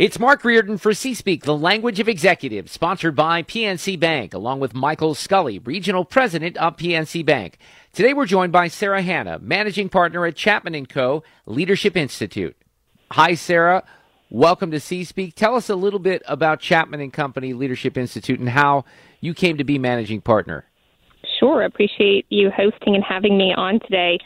It's Mark Reardon for C-Speak, the language of executives, sponsored by PNC Bank, along with Michael Scully, regional president of PNC Bank. Today we're joined by Sara Hannah, managing partner at Chapman & Co. Leadership Institute. Hi, Sara. Welcome to C-Speak. Tell us a little bit about Chapman & Company Leadership Institute and how you came to be managing partner. Sure. Appreciate you hosting and having me on today.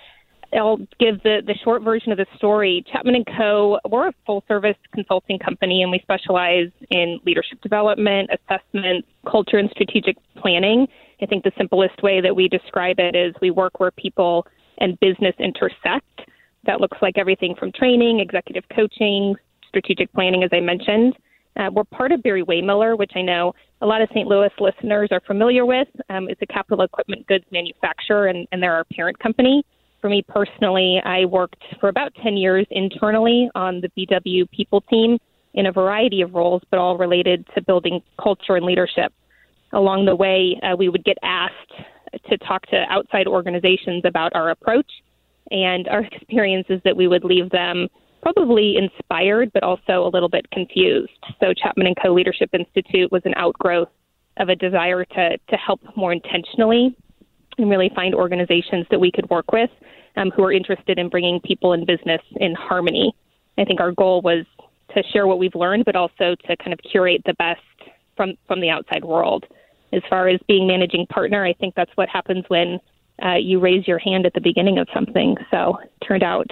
I'll give the, the short version of the story. Chapman and Co. We're a full service consulting company, and we specialize in leadership development, assessment, culture, and strategic planning. I think the simplest way that we describe it is we work where people and business intersect. That looks like everything from training, executive coaching, strategic planning, as I mentioned. Uh, we're part of Barry Wehmiller, which I know a lot of St. Louis listeners are familiar with. Um, it's a capital equipment goods manufacturer, and, and they're our parent company. For me personally, I worked for about 10 years internally on the BW people team in a variety of roles, but all related to building culture and leadership. Along the way, uh, we would get asked to talk to outside organizations about our approach, and our experiences that we would leave them probably inspired, but also a little bit confused. So, Chapman and Co. Leadership Institute was an outgrowth of a desire to to help more intentionally and really find organizations that we could work with um, who are interested in bringing people and business in harmony. I think our goal was to share what we've learned, but also to kind of curate the best from from the outside world. As far as being managing partner, I think that's what happens when uh, you raise your hand at the beginning of something. So turned out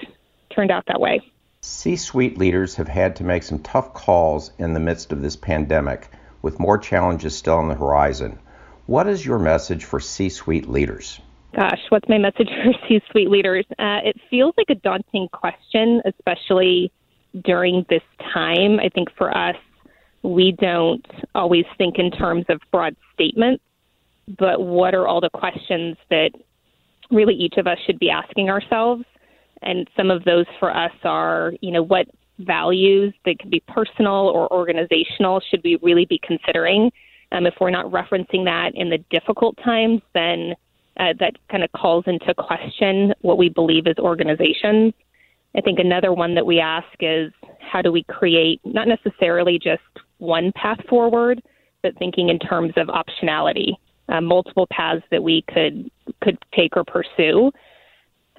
turned out that way. C-suite leaders have had to make some tough calls in the midst of this pandemic, with more challenges still on the horizon. What is your message for C suite leaders? Gosh, what's my message for C suite leaders? Uh, it feels like a daunting question, especially during this time. I think for us, we don't always think in terms of broad statements, but what are all the questions that really each of us should be asking ourselves? And some of those for us are, you know, what values that could be personal or organizational should we really be considering? Um, if we're not referencing that in the difficult times, then uh, that kind of calls into question what we believe as organizations. I think another one that we ask is how do we create not necessarily just one path forward, but thinking in terms of optionality, uh, multiple paths that we could could take or pursue.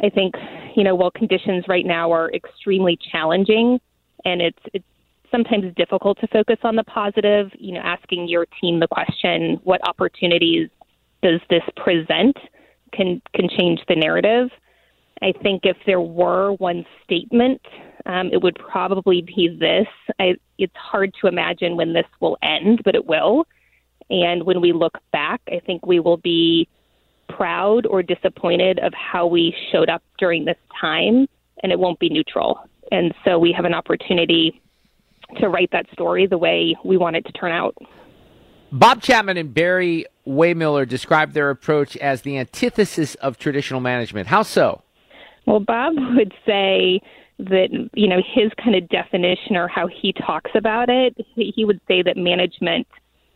I think you know while conditions right now are extremely challenging, and it's it's sometimes difficult to focus on the positive, you know, asking your team the question, what opportunities does this present can can change the narrative. I think if there were one statement, um, it would probably be this. I, it's hard to imagine when this will end, but it will. And when we look back, I think we will be proud or disappointed of how we showed up during this time, and it won't be neutral. And so we have an opportunity to write that story the way we want it to turn out. Bob Chapman and Barry Wehmiller described their approach as the antithesis of traditional management. How so? Well, Bob would say that, you know, his kind of definition or how he talks about it, he would say that management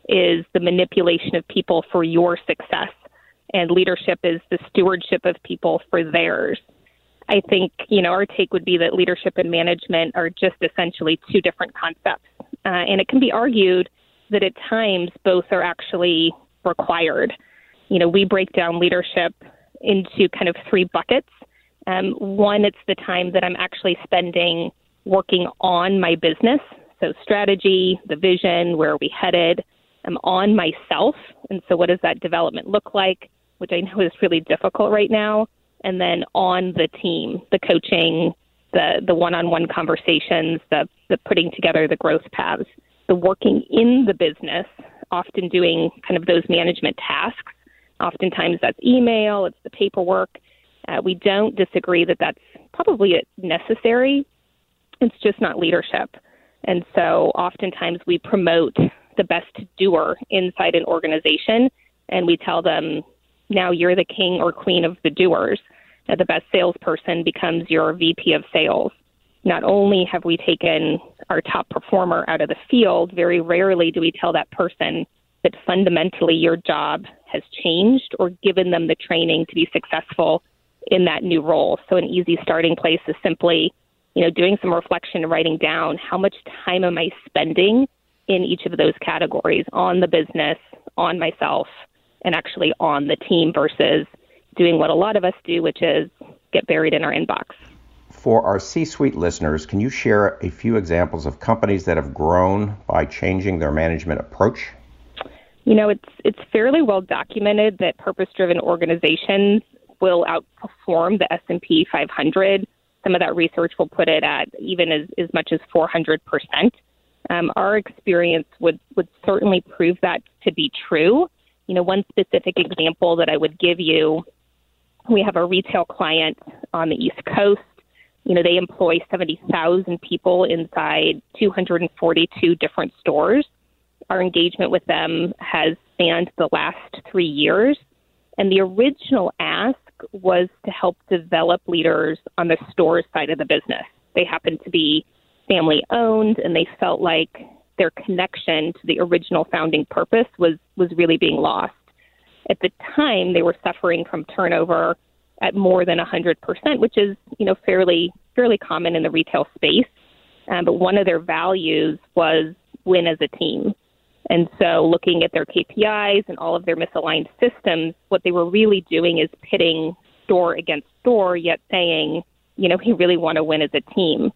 is the manipulation of people for your success, and leadership is the stewardship of people for theirs. I think, you know, our take would be that leadership and management are just essentially two different concepts. Uh, and it can be argued that at times both are actually required. You know, we break down leadership into kind of three buckets. Um, one, it's the time that I'm actually spending working on my business. So, strategy, the vision, where are we headed? I'm on myself. And so, what does that development look like? Which I know is really difficult right now and then on the team, the coaching, the the one-on-one conversations, the the putting together the growth paths, the working in the business, often doing kind of those management tasks. Oftentimes that's email, it's the paperwork. Uh, we don't disagree that that's probably necessary. It's just not leadership. And so oftentimes we promote the best doer inside an organization and we tell them now you're the king or queen of the doers. Now, the best salesperson becomes your VP of sales. Not only have we taken our top performer out of the field, very rarely do we tell that person that fundamentally your job has changed or given them the training to be successful in that new role. So, an easy starting place is simply you know, doing some reflection and writing down how much time am I spending in each of those categories on the business, on myself, and actually on the team versus doing what a lot of us do, which is get buried in our inbox. For our C suite listeners, can you share a few examples of companies that have grown by changing their management approach? You know, it's it's fairly well documented that purpose-driven organizations will outperform the S&P 500. Some of that research will put it at even as, as much as 400 percent. Um, our experience would would certainly prove that to be true. You know, one specific example that I would give you, we have a retail client on the East Coast. You know, they employ 70,000 people inside 242 different stores our engagement with them has spanned the last three years. And the original ask was to help develop leaders on the store side of the business. They happened to be family owned and they felt like their connection to the original founding purpose was, was really being lost. At the time, they were suffering from turnover at more than 100%, which is, you know, fairly, fairly common in the retail space. Um, but one of their values was win as a team. And so, looking at their KPIs and all of their misaligned systems, what they were really doing is pitting store against store, yet saying, you know, we really want to win as a team.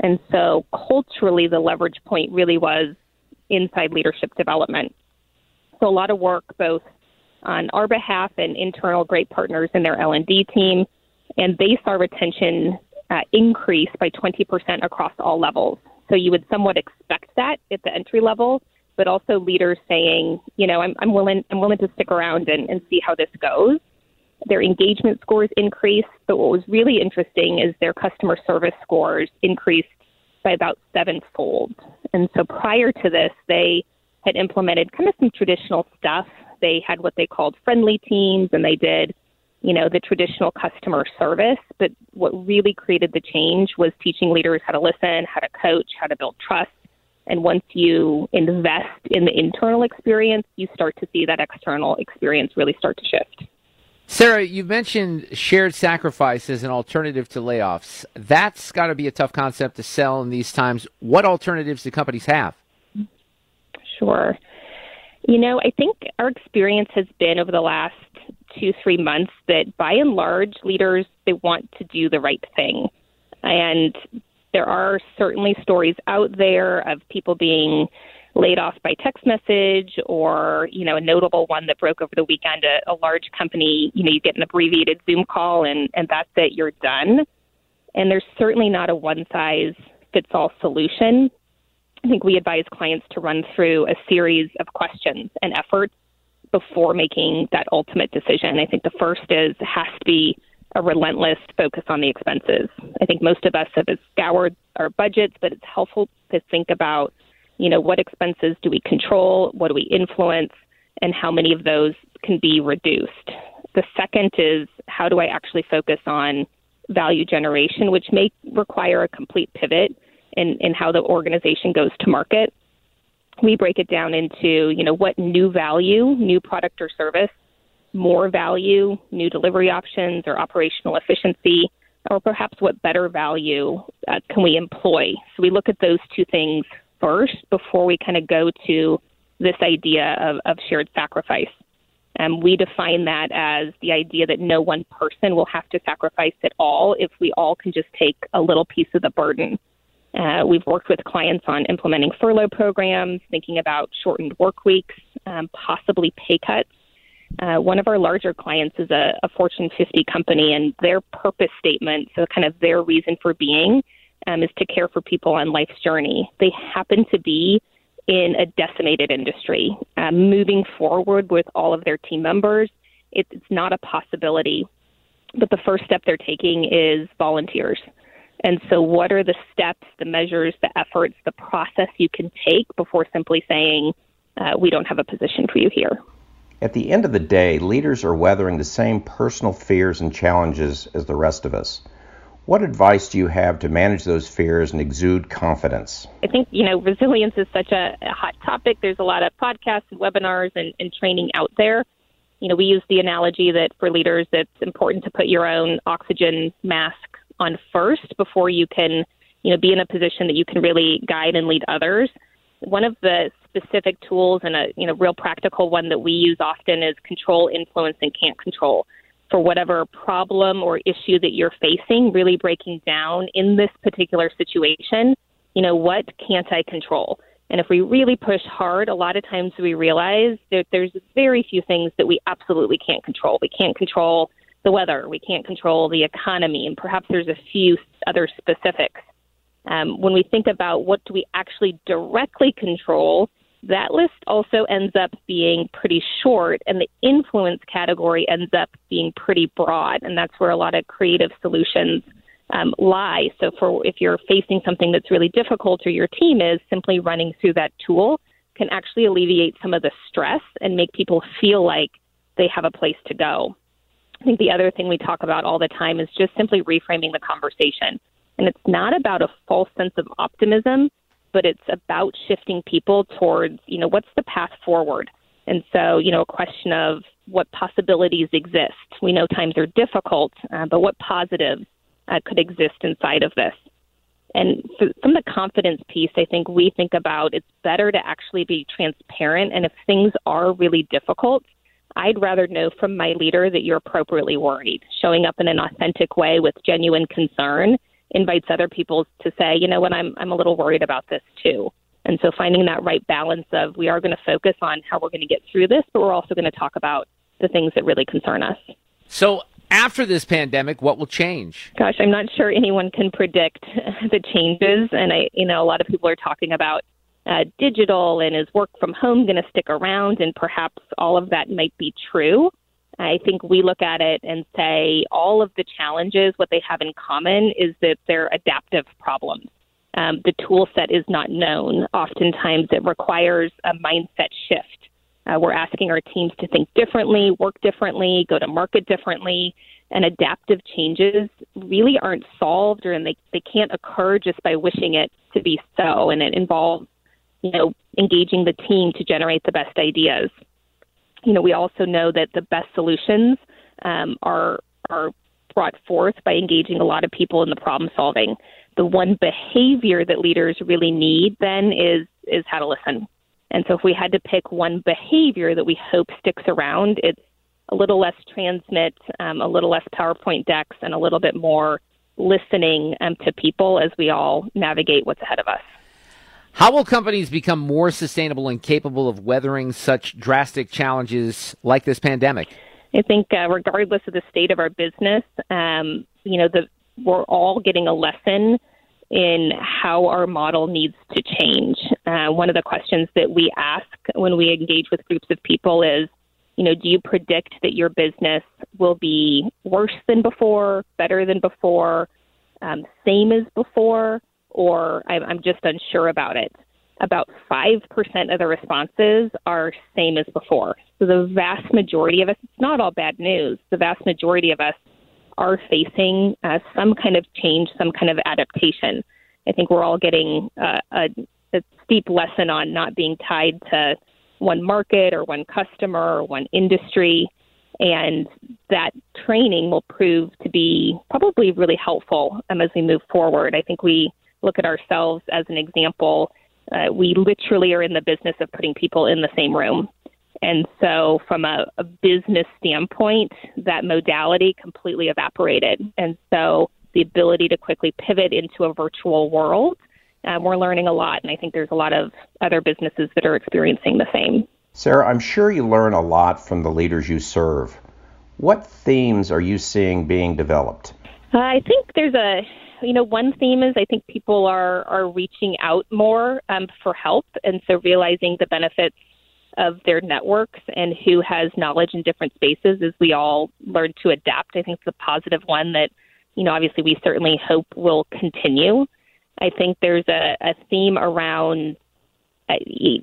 And so, culturally, the leverage point really was inside leadership development. So, a lot of work both on our behalf and internal great partners in their L&D team, and they saw retention uh, increase by 20% across all levels. So you would somewhat expect that at the entry level, but also leaders saying, you know, I'm, I'm willing, I'm willing to stick around and, and see how this goes. Their engagement scores increased, but what was really interesting is their customer service scores increased by about sevenfold. And so prior to this, they had implemented kind of some traditional stuff. They had what they called friendly teams, and they did, you know, the traditional customer service. But what really created the change was teaching leaders how to listen, how to coach, how to build trust, and once you invest in the internal experience, you start to see that external experience really start to shift. Sara, you mentioned shared sacrifice as an alternative to layoffs. That's got to be a tough concept to sell in these times. What alternatives do companies have? Sure. You know, I think our experience has been over the last two, three months that by and large, leaders, they want to do the right thing. And there are certainly stories out there of people being laid off by text message or, you know, a notable one that broke over the weekend, a, a large company, you know, you get an abbreviated Zoom call and, and that's it, you're done. And there's certainly not a one size fits all solution. I think we advise clients to run through a series of questions and efforts before making that ultimate decision. I think the first is has to be a relentless focus on the expenses. I think most of us have scoured our budgets, but it's helpful to think about, you know, what expenses do we control, what do we influence, and how many of those can be reduced. The second is how do I actually focus on value generation, which may require a complete pivot in, in how the organization goes to market. We break it down into, you know, what new value, new product or service more value, new delivery options, or operational efficiency, or perhaps what better value uh, can we employ? So we look at those two things first before we kind of go to this idea of, of shared sacrifice. And we define that as the idea that no one person will have to sacrifice at all if we all can just take a little piece of the burden. Uh, we've worked with clients on implementing furlough programs, thinking about shortened work weeks, um, possibly pay cuts uh, one of our larger clients is a, a, Fortune 50 company, and their purpose statement, so kind of their reason for being, um, is to care for people on life's journey. They happen to be in a decimated industry. Uh, moving forward with all of their team members, it, it's not a possibility. But the first step they're taking is volunteers. And so, what are the steps, the measures, the efforts, the process you can take before simply saying, uh, we don't have a position for you here? At the end of the day, leaders are weathering the same personal fears and challenges as the rest of us. What advice do you have to manage those fears and exude confidence? I think, you know, resilience is such a, a hot topic. There's a lot of podcasts and webinars and, and training out there. You know, we use the analogy that for leaders, it's important to put your own oxygen mask on first before you can you know, be in a position that you can really guide and lead others. One of the specific tools and a you know real practical one that we use often is control, influence, and can't control. For whatever problem or issue that you're facing, really breaking down in this particular situation, you know, what can't I control? And if we really push hard, a lot of times we realize that there's very few things that we absolutely can't control. We can't control the weather, we can't control the economy, and perhaps there's a few other specifics. Um, when we think about what do we actually directly control, that list also ends up being pretty short, and the influence category ends up being pretty broad, and that's where a lot of creative solutions um, lie. So, for if you're facing something that's really difficult, or your team is, simply running through that tool can actually alleviate some of the stress and make people feel like they have a place to go. I think the other thing we talk about all the time is just simply reframing the conversation. And it's not about a false sense of optimism, but it's about shifting people towards, you know, what's the path forward? And so, you know, a question of what possibilities exist. We know times are difficult, uh, but what positives uh, could exist inside of this? And from the confidence piece, I think we think about it's better to actually be transparent. And if things are really difficult, I'd rather know from my leader that you're appropriately worried. Showing up in an authentic way with genuine concern invites other people to say, you know what, I'm I'm a little worried about this too. And so finding that right balance of we are going to focus on how we're going to get through this, but we're also going to talk about the things that really concern us. So after this pandemic, what will change? Gosh, I'm not sure anyone can predict the changes, and I, you know, a lot of people are talking about uh, digital and is work from home going to stick around, and perhaps all of that might be true. I think we look at it and say all of the challenges, what they have in common is that they're adaptive problems. Um, the tool set is not known. Oftentimes, it requires a mindset shift. Uh, we're asking our teams to think differently, work differently, go to market differently, and adaptive changes really aren't solved or and they, they can't occur just by wishing it to be so. And it involves, you know, engaging the team to generate the best ideas you know, we also know that the best solutions um, are are brought forth by engaging a lot of people in the problem solving. The one behavior that leaders really need then is is how to listen. And so if we had to pick one behavior that we hope sticks around, it's a little less transmit, um, a little less PowerPoint decks, and a little bit more listening um, to people as we all navigate what's ahead of us. How will companies become more sustainable and capable of weathering such drastic challenges like this pandemic? I think, uh, regardless of the state of our business, um, you know, the, we're all getting a lesson in how our model needs to change. Uh, one of the questions that we ask when we engage with groups of people is, you know, do you predict that your business will be worse than before, better than before, um, same as before? Or I'm, I'm just unsure about it. About 5% of the responses are same as before. So the vast majority of us, it's not all bad news, the vast majority of us are facing uh, some kind of change, some kind of adaptation. I think we're all getting uh, a, a steep lesson on not being tied to one market or one customer or one industry. And that training will prove to be probably really helpful um, as we move forward. I think we look at ourselves as an example, uh, we literally are in the business of putting people in the same room. And so, from a, a business standpoint, that modality completely evaporated. And so, the ability to quickly pivot into a virtual world, uh, we're learning a lot. And I think there's a lot of other businesses that are experiencing the same. Sara, I'm sure you learn a lot from the leaders you serve. What themes are you seeing being developed? Uh, I think there's a you know, one theme is I think people are are reaching out more um, for help, and so realizing the benefits of their networks and who has knowledge in different spaces as we all learn to adapt. I think it's a positive one that, you know, obviously we certainly hope will continue. I think there's a, a theme around uh,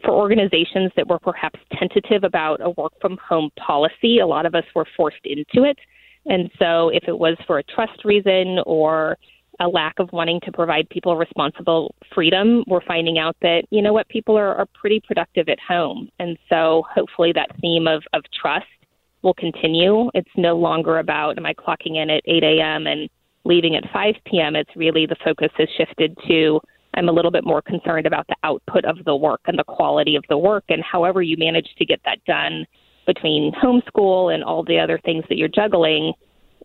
for organizations that were perhaps tentative about a work from home policy. A lot of us were forced into it. And so, if it was for a trust reason or a lack of wanting to provide people responsible freedom, we're finding out that, you know what, people are, are pretty productive at home. And so hopefully that theme of, of trust will continue. It's no longer about, am I clocking in at 8 a.m. and leaving at 5 p.m., it's really the focus has shifted to I'm a little bit more concerned about the output of the work and the quality of the work, and however you manage to get that done between homeschool and all the other things that you're juggling,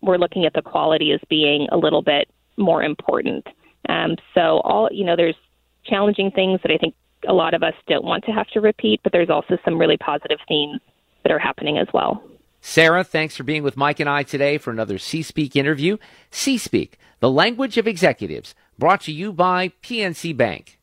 we're looking at the quality as being a little bit more important. Um, so all you know, there's challenging things that I think a lot of us don't want to have to repeat, but there's also some really positive themes that are happening as well. Sara, thanks for being with Mike and I today for another C-Speak interview. C-Speak, the language of executives, brought to you by PNC Bank.